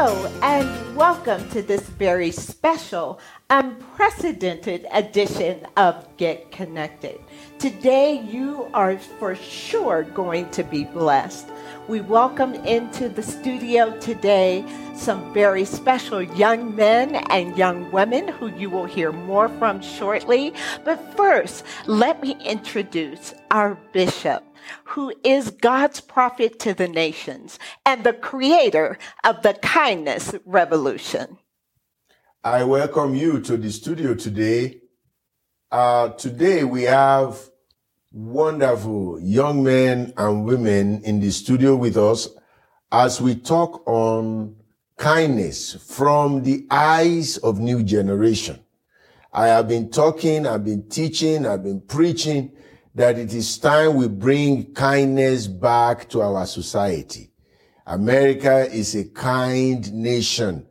Hello, and welcome to this very special, unprecedented edition of Get Connected. Today, you are for sure going to be blessed. We welcome into the studio today some very special young men and young women who you will hear more from shortly. But first, let me introduce our bishop who is God's prophet to the nations and the creator of the kindness revolution. I welcome you to the studio today. Uh, today we have wonderful young men and women in the studio with us as we talk on kindness from the eyes of new generation. I have been talking, I've been teaching, I've been preaching that it is time we bring kindness back to our society. America is a kind nation.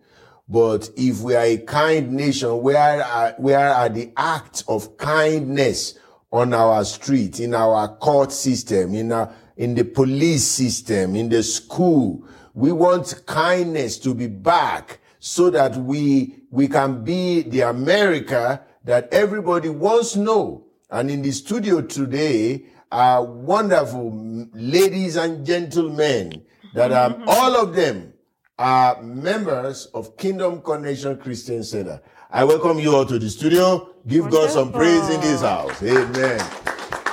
But if we are a kind nation, where are, where are the acts of kindness on our street, in our court system, in our, in the police system, in the school? We want kindness to be back so that we, we can be the America that everybody wants to know and in the studio today are wonderful ladies and gentlemen that are mm-hmm. all of them are members of Kingdom Connection Christian Center. I welcome you all to the studio. Give Wonderful. God some praise in this house. Amen.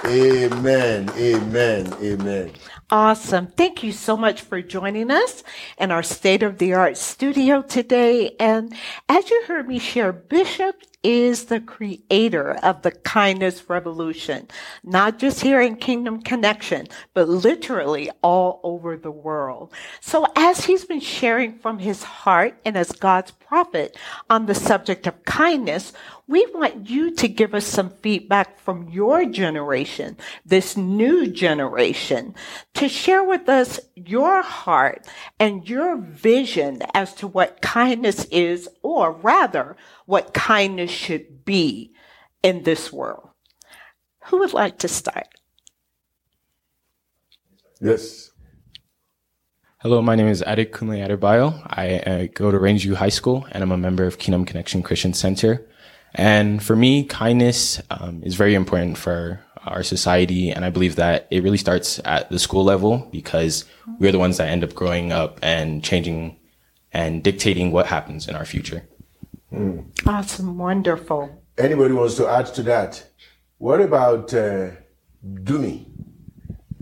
Amen. Amen. Amen. Awesome. Thank you so much for joining us in our state of the art studio today. And as you heard me share, Bishop is the creator of the kindness revolution, not just here in Kingdom Connection, but literally all over the world. So as he's been sharing from his heart and as God's prophet on the subject of kindness, we want you to give us some feedback from your generation, this new generation, to share with us your heart and your vision as to what kindness is, or rather, what kindness should be in this world. Who would like to start? Yes. Hello, my name is Adekunle Adebayo. I uh, go to Rangeview High School and I'm a member of Kingdom Connection Christian Center. And for me, kindness um, is very important for our society. And I believe that it really starts at the school level because we're the ones that end up growing up and changing and dictating what happens in our future. Mm. Awesome. Wonderful. Anybody wants to add to that? What about uh, Dumi?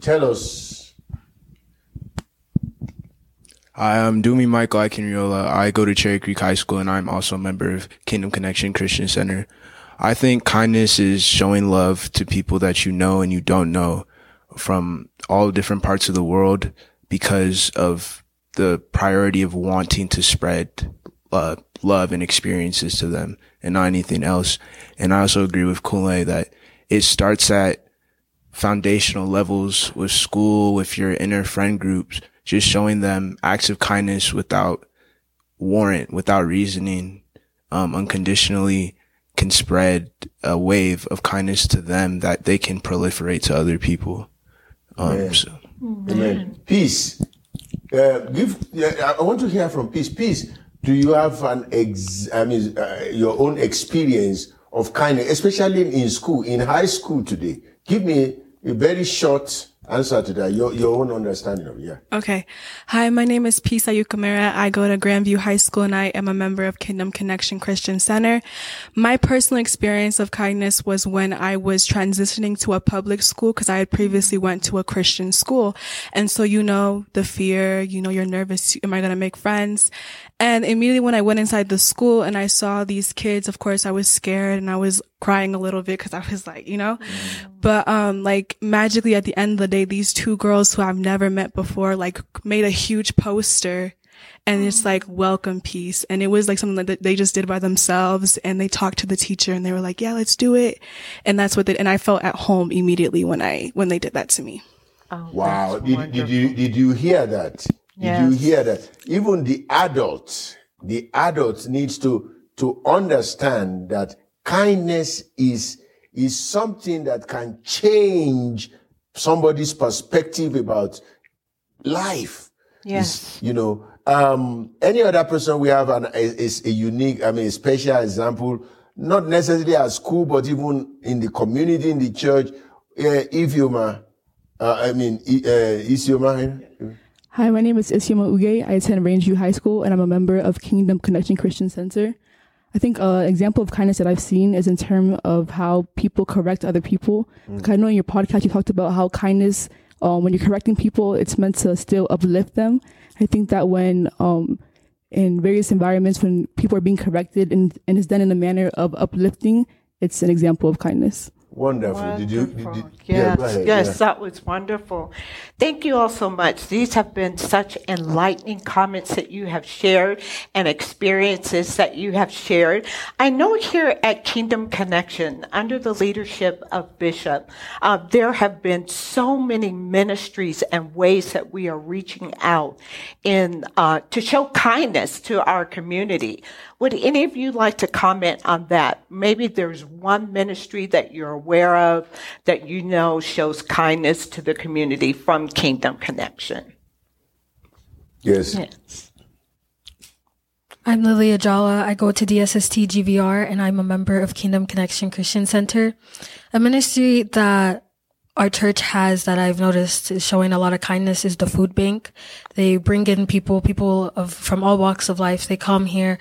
Tell us Hi, I'm Dumi Michael Akinriola. I go to Cherry Creek High School and I'm also a member of Kingdom Connection Christian Center. I think kindness is showing love to people that you know and you don't know from all different parts of the world because of the priority of wanting to spread uh, love and experiences to them and not anything else. And I also agree with Kule that it starts at foundational levels with school, with your inner friend groups, just showing them acts of kindness without warrant, without reasoning, um, unconditionally can spread a wave of kindness to them that they can proliferate to other people. Um, Amen. So. Amen. Peace. Uh, give. I want to hear from Peace. Peace. Do you have an ex? I mean, uh, your own experience of kindness, especially in school, in high school today? Give me a very short answer to that, your, your own understanding of. Yeah. Okay. Hi, my name is Pisa Yukamura. I go to Grandview High School and I am a member of Kingdom Connection Christian Center. My personal experience of kindness was when I was transitioning to a public school because I had previously went to a Christian school. And so, you know, the fear, you know, you're nervous. Am I going to make friends? And immediately when I went inside the school and I saw these kids, of course, I was scared and I was crying a little bit because I was like, you know, mm. But um like magically at the end of the day, these two girls who I've never met before like made a huge poster and it's like welcome peace. And it was like something that they just did by themselves and they talked to the teacher and they were like yeah let's do it. And that's what they and i felt at home immediately when i when they did that to me. Oh, Wow. Did, did you did you hear that? Did you hear that? Even the adults, the adults needs to to understand that kindness is is something that can change somebody's perspective about life. Yes. Is, you know, um, any other person we have an is a unique, I mean, a special example, not necessarily at school, but even in the community, in the church. Uh, Ifioma, uh, I mean, uh, is your Isioma. Hi, my name is Isioma Uge. I attend Rangeview High School and I'm a member of Kingdom Connection Christian Center. I think an example of kindness that I've seen is in terms of how people correct other people. 'Cause I know in your podcast you talked about how kindness, um, when you're correcting people, it's meant to still uplift them. I think that when um, in various environments, when people are being corrected and, and it's done in a manner of uplifting, it's an example of kindness. Wonderful. Did you? Did, Wonderful. did, yeah, Yes, go ahead. yes, yeah. that was wonderful. Thank you all so much. These have been such enlightening comments that you have shared and experiences that you have shared. I know here at Kingdom Connection, under the leadership of Bishop, uh, there have been so many ministries and ways that we are reaching out in uh, to show kindness to our community. Would any of you like to comment on that? Maybe there's one ministry that you're aware of that you know shows kindness to the community from Kingdom Connection. Yes. Yes. I'm Lily Ajala. I go to DSST GVR and I'm a member of Kingdom Connection Christian Center, a ministry that our church has that I've noticed is showing a lot of kindness is the food bank. They bring in people, people of, from all walks of life. They come here.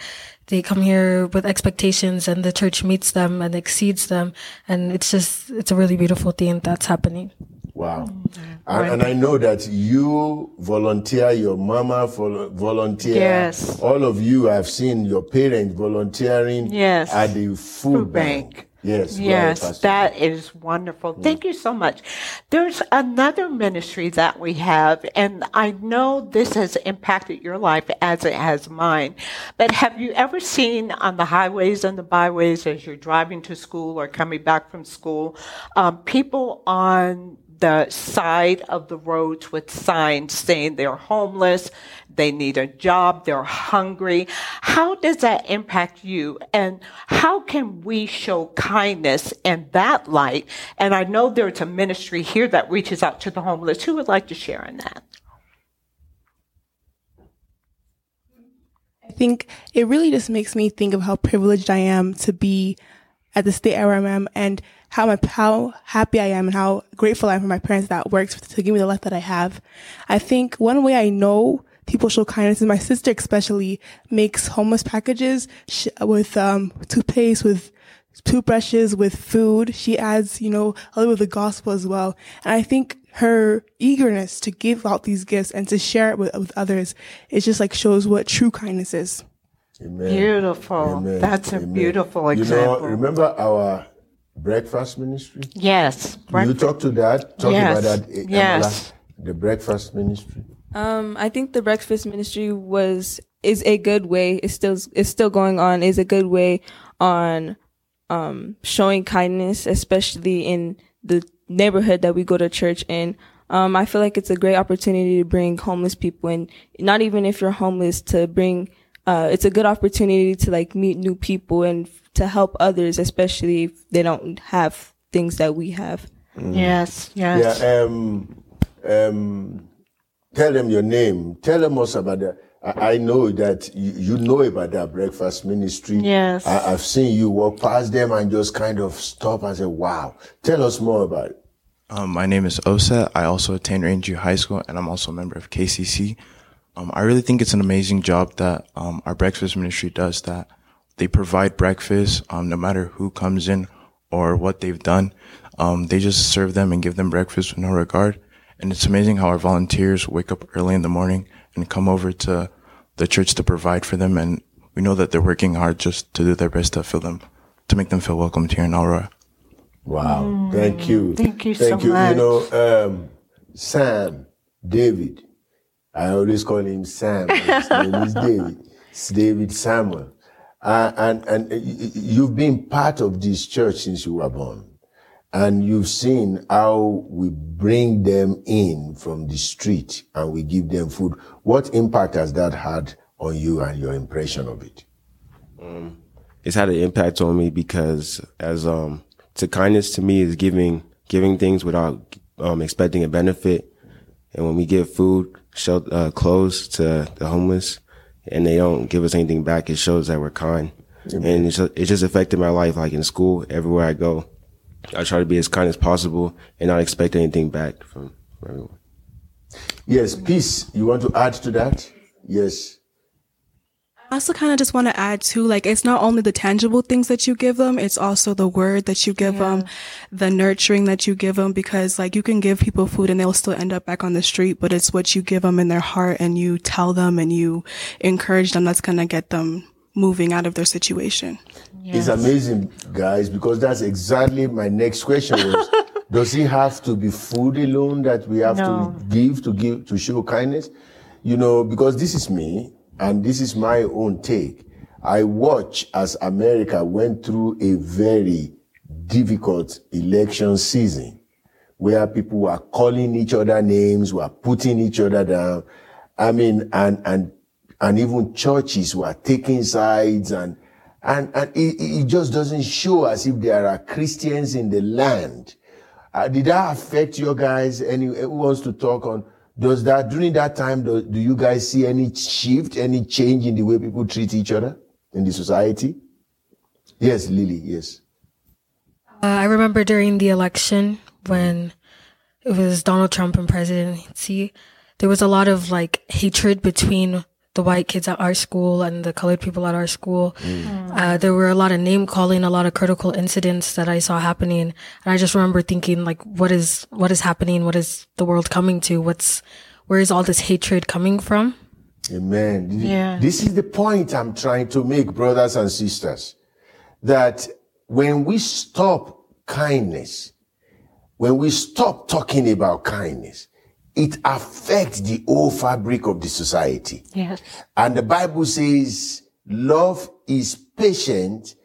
They come here with expectations and the church meets them and exceeds them. And it's just, it's a really beautiful thing that's happening. Wow. Mm-hmm. And, and I know that you volunteer, your mama vol- volunteer. Yes. All of you, I've seen your parents volunteering Yes. at the food, Food bank. bank. Yes. Yes, that is wonderful. Thank you so much. There's another ministry that we have, and I know this has impacted your life as it has mine. But have you ever seen on the highways and the byways as you're driving to school or coming back from school, um, people on the side of the roads with signs saying they're homeless, they need a job, they're hungry. How does that impact you? And how can we show kindness in that light? And I know there's a ministry here that reaches out to the homeless. Who would like to share in that? I think it really just makes me think of how privileged I am to be at the state where I am and how my, how happy I am and how grateful I am for my parents that works to give me the life that I have. I think one way I know people show kindness And my sister especially makes homeless packages sh- with, um, toothpaste, with toothbrushes, with food. She adds, you know, a little bit of the gospel as well. And I think her eagerness to give out these gifts and to share it with, with others, it just like shows what true kindness is. Amen. Beautiful. Amen. That's a Amen. beautiful You example. know, remember our breakfast ministry? yes. you talk to that? Talk Yes. about that, eh, Yes. Amala, the breakfast ministry. Um, I think the breakfast ministry was is a good way. It's still it's still going on. Is a good way on um showing kindness, especially in the neighborhood that we go to church in. Um, I feel like it's a great opportunity to bring homeless people in. Not even if you're homeless, to bring. Uh, it's a good opportunity to like meet new people and f- to help others, especially if they don't have things that we have. Yes. Yes. Yeah. Um, um, tell them your name. Tell them us about that. I, I know that you, you know about that breakfast ministry. Yes. I, I've seen you walk past them and just kind of stop and say, "Wow." Tell us more about it. Um, my name is Osa. I also attend Rangeview High School, and I'm also a member of KCC. Um, I really think it's an amazing job that um, our breakfast ministry does. That they provide breakfast, um, no matter who comes in or what they've done. Um, they just serve them and give them breakfast with no regard. And it's amazing how our volunteers wake up early in the morning and come over to the church to provide for them. And we know that they're working hard just to do their best to feel them, to make them feel welcomed here in Aurora. Wow. Thank you. Mm. Thank you Thank so you. much. You know, um, Sam, David. I always call him Sam. His name is David. It's David Samuel. Uh, and and y- y- you've been part of this church since you were born. And you've seen how we bring them in from the street and we give them food. What impact has that had on you and your impression of it? it's had an impact on me because as um to kindness to me is giving giving things without um expecting a benefit and when we give food shelter uh, clothes to the homeless and they don't give us anything back it shows that we're kind and it's it just affected my life like in school everywhere i go i try to be as kind as possible and not expect anything back from, from everyone Yes, peace. You want to add to that? Yes. I also kind of just want to add too, like it's not only the tangible things that you give them, it's also the word that you give them, the nurturing that you give them, because like you can give people food and they'll still end up back on the street, but it's what you give them in their heart and you tell them and you encourage them that's going to get them moving out of their situation. It's amazing, guys, because that's exactly my next question was does it have to be food alone that we have No. to give to give to show kindness? You know, because this is me and this is my own take. I watch as America went through a very difficult election season where people were calling each other names, were putting each other down. I mean, and, and, and even churches were taking sides and, and, and it, it just doesn't show as if there are Christians in the land. Uh, did that affect your guys? Any, who wants to talk on, does that, during that time, do, do you guys see any shift, any change in the way people treat each other in the society? Yes, Lily, yes. Uh, I remember during the election when it was Donald Trump and presidency, there was a lot of like hatred between the white kids at our school and the colored people at our school. Uh, there were a lot of name calling, a lot of critical incidents that I saw happening. And I just remember thinking like, what is, what is happening? What is the world coming to? What's, where is all this hatred coming from? Amen. Yeah. This is the point I'm trying to make, brothers and sisters, that when we stop kindness, when we stop talking about kindness, it affects the whole fabric of the society. Yes. And the Bible says love is patient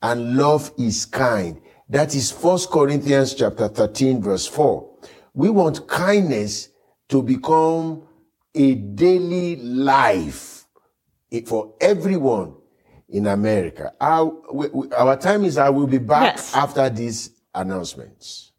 and love is kind. That is First Corinthians chapter 13 verse 4. We want kindness to become a daily life for everyone in America. Our, our time is, I will be back Yes. after these announcements.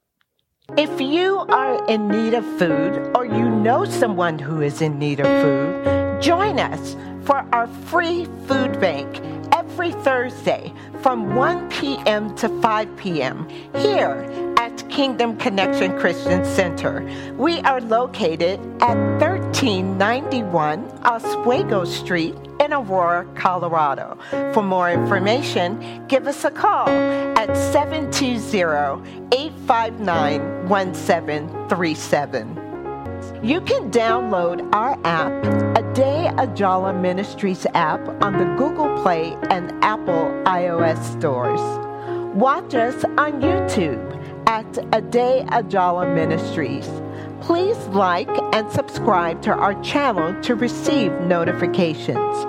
If you are in need of food or you know someone who is in need of food, join us for our free food bank every Thursday from 1 p.m. to 5 p.m. here at Kingdom Connection Christian Center. We are located at 1391 Oswego Street in Aurora, Colorado. For more information, give us a call at 720-859-1737. You can download our app, A Day Ajala Ministries app on the Google Play and Apple iOS stores. Watch us on YouTube at Ade Ajala Ministries. Please like and subscribe to our channel to receive notifications.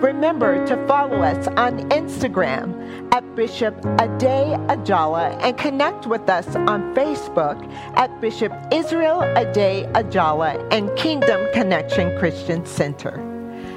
Remember to follow us on Instagram at Bishop Ade Ajala and connect with us on Facebook at Bishop Israel Ade Ajala and Kingdom Connection Christian Center.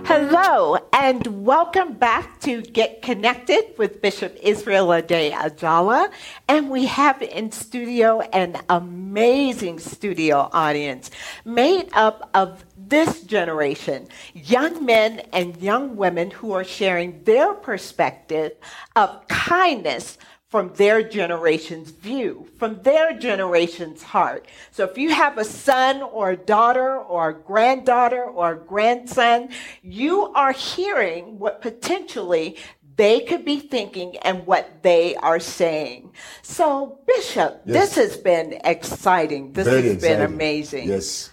Hello and welcome back to Get Connected with Bishop Israel Ade Ajala. And we have in studio an amazing studio audience made up of this generation, young men and young women who are sharing their perspective of kindness from their generation's view, from their generation's heart. So if you have a son or a daughter or a granddaughter or a grandson, you are hearing what potentially they could be thinking and what they are saying. So, Bishop, Yes. this has been exciting. This Very has been amazing. Yes.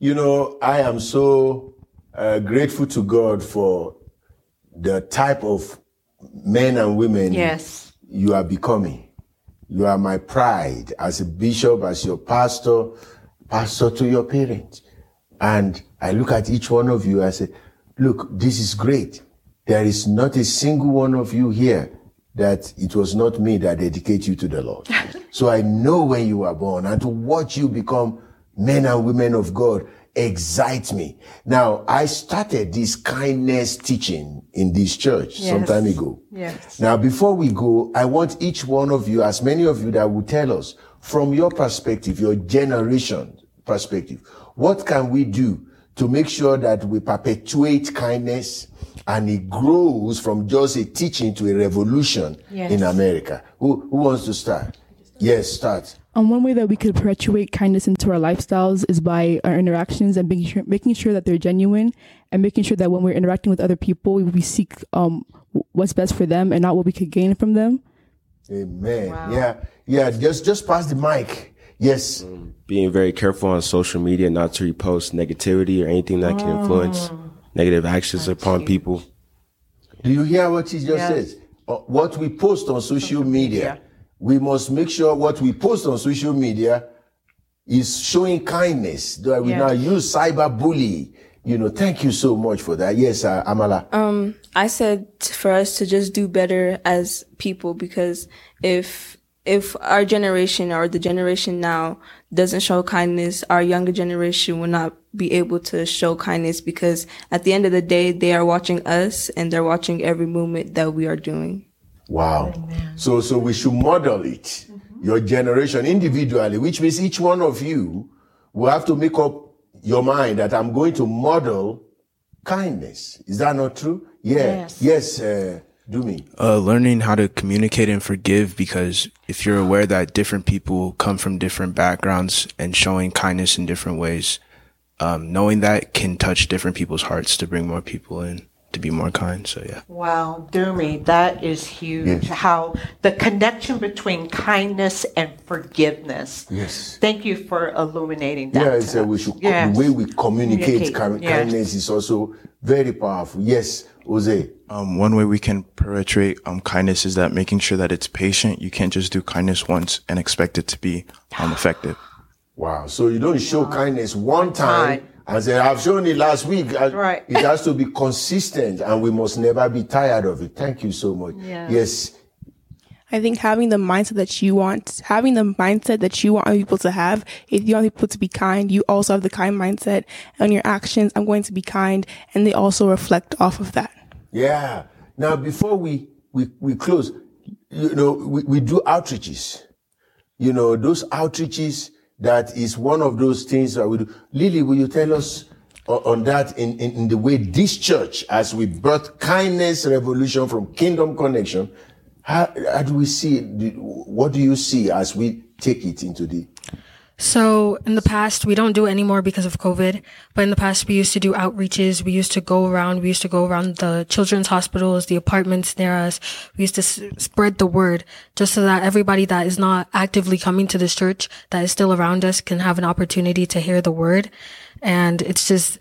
You know, I am so uh, grateful to God for the type of men and women Yes. You are becoming. You are my pride as a bishop, as your pastor, pastor to your parents. And I look at each one of you, I say, look, this is great. There is not a single one of you here that it was not me that dedicated you to the Lord. so I know when you were born and to watch you become men and women of God excites me. Now, I started this kindness teaching in this church Yes. some time ago. Yes. Now, before we go, I want each one of you, as many of you that will tell us from your perspective, your generation perspective, what can we do to make sure that we perpetuate kindness and it grows from just a teaching to a revolution Yes. in America? Who, who wants to start? Yes, start. And one way that we could perpetuate kindness into our lifestyles is by our interactions and making sure, making sure that they're genuine and making sure that when we're interacting with other people, we, we seek um, what's best for them and not what we could gain from them. Amen. Yeah, yeah. Just just pass the mic. Yes. Being very careful on social media not to repost negativity or anything that can influence negative actions upon people. Do you hear what he just Yes. says? Uh, what we post on social media, we must make sure what we post on social media is showing kindness. That we Yes. now use cyberbully. You know, thank you so much for that. Yes, uh, Amala. Um, I said for us to just do better as people because if if our generation or the generation now doesn't show kindness, our younger generation will not be able to show kindness because at the end of the day, they are watching us and they're watching every movement that we are doing. Wow. So, so we should model it, your generation individually, which means each one of you will have to make up your mind that I'm going to model kindness. Is that not true? Yeah. Yes. Yes, uh, Dumi. uh, learning how to communicate and forgive because if you're aware that different people come from different backgrounds and showing kindness in different ways, um, knowing that can touch different people's hearts to bring more people in to be more kind. So yeah. Wow, Dumi, that is huge. Yes. How the connection between kindness and forgiveness. Yes. Thank you for illuminating that. Yeah, to so we should, Yes. the way we communicate, Communicate, ki- yes. kindness is also very powerful. Yes, Jose. Um, one way we can perpetuate um, kindness is that making sure that it's patient. You can't just do kindness once and expect it to be um, effective. Wow. So you don't show kindness one time and say, I've shown it last week. Right. It has to be consistent and we must never be tired of it. Thank you so much. Yeah. Yes. I think having the mindset that you want, having the mindset that you want people to have, if you want people to be kind, you also have the kind mindset and your actions, I'm going to be kind. And they also reflect off of that. Yeah. Now, before we, we, we close, you know, we, we do outreaches. You know, those outreaches, that is one of those things that we do. Lily, will you tell us on, that in, in, in the way this church, as we brought kindness revolution from Kingdom Connection, how, how do we see? What do you see as we take it into the So in the past, we don't do anymore because of COVID. But in the past, we used to do outreaches. We used to go around. We used to go around the children's hospitals, the apartments near us. We used to s- spread the word just so that everybody that is not actively coming to this church that is still around us can have an opportunity to hear the word. And it's just,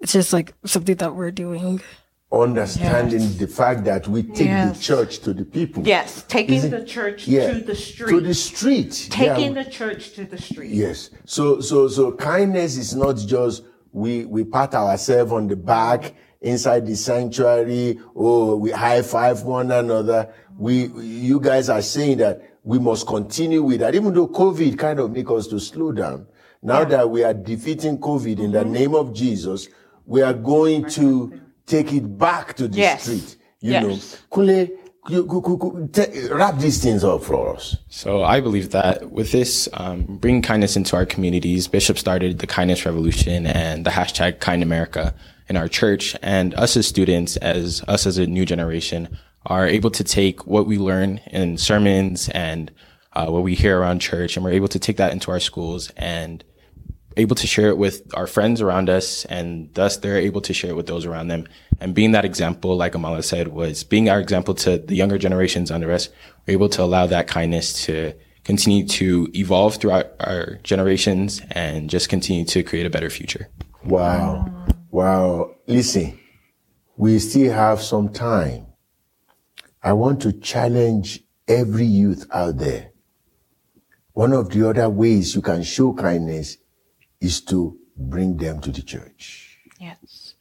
it's just like something that we're doing. Understanding the fact that we take Yes. the church to the people? Yes, taking it- the church Yeah. to the street. To the street. Taking Yeah. the church to the street. Yes. So so so kindness is not just we we pat ourselves on the back inside the sanctuary or we high five one another. We you guys are saying that we must continue with that, even though COVID kind of make us to slow down. Now that we are defeating COVID in the Mm-hmm. name of Jesus, we are going to take it back to the Yes. street. You Yes. know, Kule, you, you, you, you, te- wrap these things up for us. So I believe that with this, um, bringing kindness into our communities, Bishop started the Kindness Revolution and the hashtag Kind America in our church. And us as students, as us as a new generation, are able to take what we learn in sermons and uh, what we hear around church, and we're able to take that into our schools and able to share it with our friends around us, and thus they're able to share it with those around them. And being that example, like Amala said, was being our example to the younger generations under us, we're able to allow that kindness to continue to evolve throughout our generations and just continue to create a better future. Wow. Wow. Listen, we still have some time. I want to challenge every youth out there. One of the other ways you can show kindness is to bring them to the church. Yes.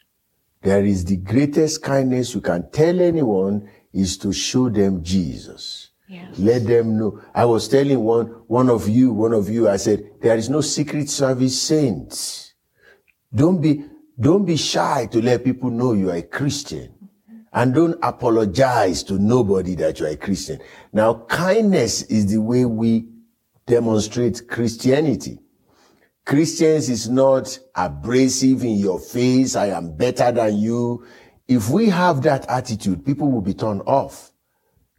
There is the greatest kindness you can tell anyone is to show them Jesus. Yes. Let them know. I was telling one, one of you, one of you, I said, there is no secret service saints. Don't be, don't be shy to let people know you are a Christian. Mm-hmm. And don't apologize to nobody that you are a Christian. Now, kindness is the way we demonstrate Christianity. Christians is not abrasive in your face. I am better than you. If we have that attitude, people will be turned off.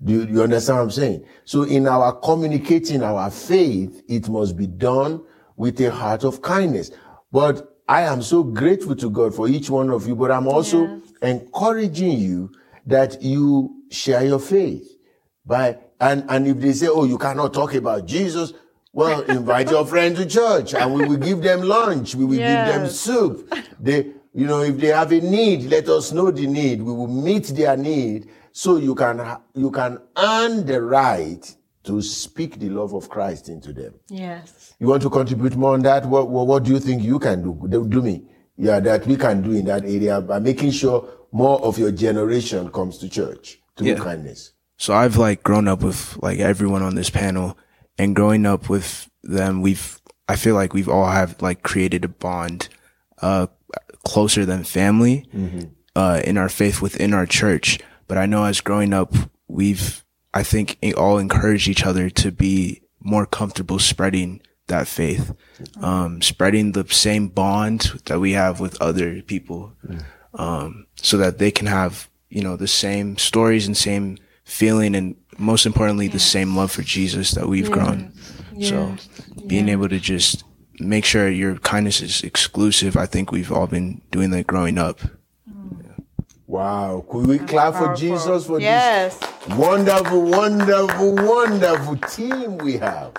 Do you, you understand what I'm saying? So in our communicating our faith, it must be done with a heart of kindness. But I am so grateful to God for each one of you, but I'm also encouraging you that you share your faith by, and, and if they say, oh, you cannot talk about Jesus, well, invite your friend to church and we will give them lunch. We will give them soup. They, you know, if they have a need, let us know the need. We will meet their need so you can, you can earn the right to speak the love of Christ into them. Yes. You want to contribute more on that? What, what, what do you think you can do? Do, Dumi. Yeah, that we can do in that area by making sure more of your generation comes to church through Yeah. kindness. So I've like grown up with like everyone on this panel and growing up with them, we've, I feel like we've all have like created a bond, uh, closer than family, uh, in our faith within our church. But I know as growing up, we've, I think all encouraged each other to be more comfortable spreading that faith, um, spreading the same bond that we have with other people, um, so that they can have, you know, the same stories and same feeling and most importantly, the same love for Jesus that we've grown. So being able to just make sure your kindness is exclusive, I think we've all been doing that growing up. Wow. Could we clap for Jesus for Yes. this wonderful, wonderful, wonderful team we have?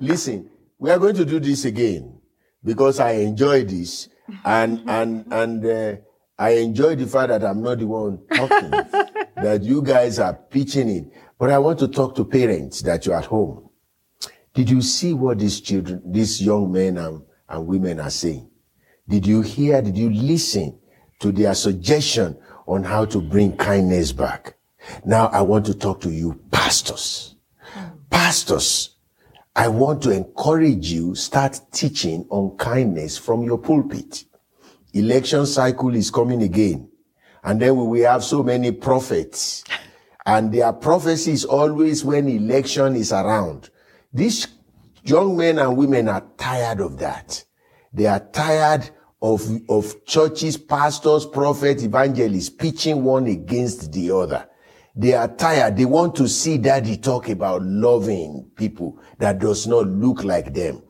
Listen, we are going to do this again because I enjoy this and, and, and, uh, I enjoy the fact that I'm not the one talking, that you guys are pitching it. But I want to talk to parents that you're at home. Did you see what these children, these young men and, and women are saying? Did you hear, did you listen to their suggestion on how to bring kindness back? Now I want to talk to you, pastors. Pastors, I want to encourage you, start teaching on kindness from your pulpit. Election cycle is coming again. And then we will have so many prophets. And their prophecy is always when election is around. These young men and women are tired of that. They are tired of, of churches, pastors, prophets, evangelists pitching one against the other. They are tired. They want to see daddy talk about loving people that does not look like them.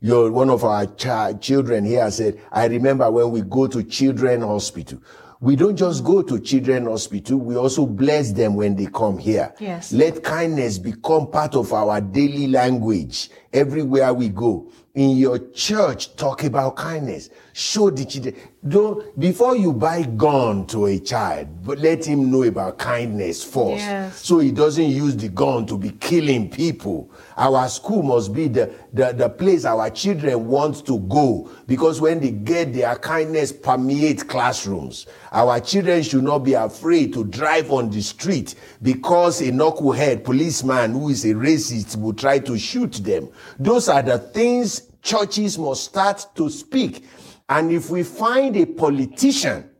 You're one of our chi- children here said, I remember when we go to children hospital. We don't just go to children hospital. We also bless them when they come here. Yes. Let kindness become part of our daily language everywhere we go. In your church, talk about kindness. Show the children. Don't, before you buy gun to a child, but let him know about kindness first. Yes. So he doesn't use the gun to be killing people. Our school must be the, the, the place our children want to go because when they get their kindness permeate classrooms. Our children should not be afraid to drive on the street because a knucklehead policeman who is a racist will try to shoot them. Those are the things churches must start to speak. And if we find a politician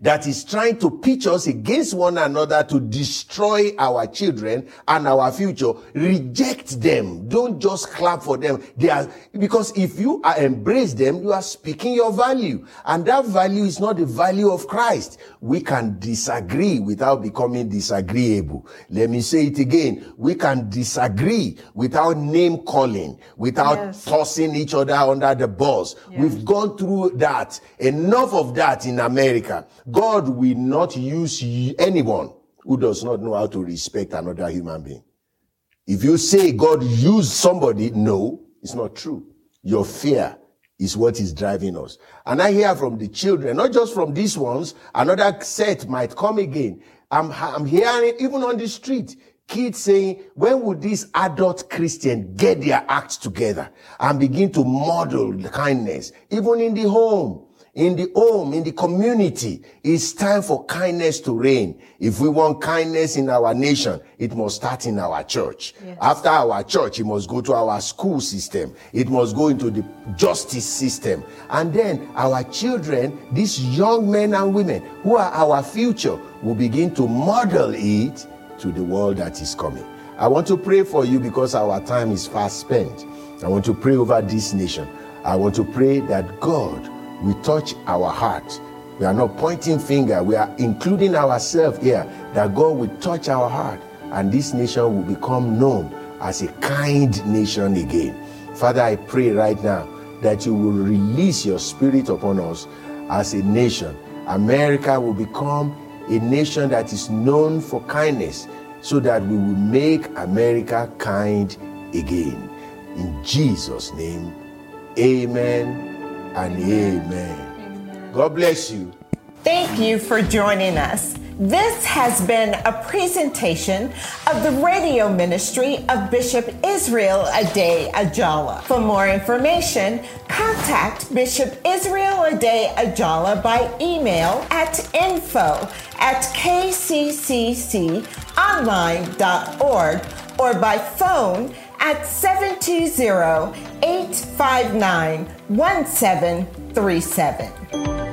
that is trying to pitch us against one another to destroy our children and our future, reject them. Don't just clap for them. They are, because if you are embrace them, you are speaking your value. And that value is not the value of Christ. We can disagree without becoming disagreeable. Let me say it again. We can disagree without name calling, without Yes. tossing each other under the bus. We've gone through that. Enough of that in America. God will not use anyone who does not know how to respect another human being. If you say God used somebody, no, it's not true. Your fear is what is driving us. And I hear from the children, not just from these ones, another set might come again. I'm, I'm hearing even on the street, kids saying, when would these adult Christians get their act together and begin to model the kindness, even in the home? In the home, in the community. It's time for kindness to reign. If we want kindness in our nation, it must start in our church. Yes. After our church, it must go to our school system. It must go into the justice system. And then our children, these young men and women who are our future, will begin to model it to the world that is coming. I want to pray for you because our time is fast spent. I want to pray over this nation. I want to pray that God we touch our heart. We are not pointing finger. We are including ourselves here that God will touch our heart and this nation will become known as a kind nation again. Father, I pray right now that you will release your spirit upon us as a nation. America will become a nation that is known for kindness so that we will make America kind again. In Jesus' name, amen and amen. God bless you. Thank you for joining us. This has been a presentation of the radio ministry of Bishop Israel Ade Ajala. For more information, contact Bishop Israel Ade Ajala by email at info at kccconline.org or by phone at 720 859 1737.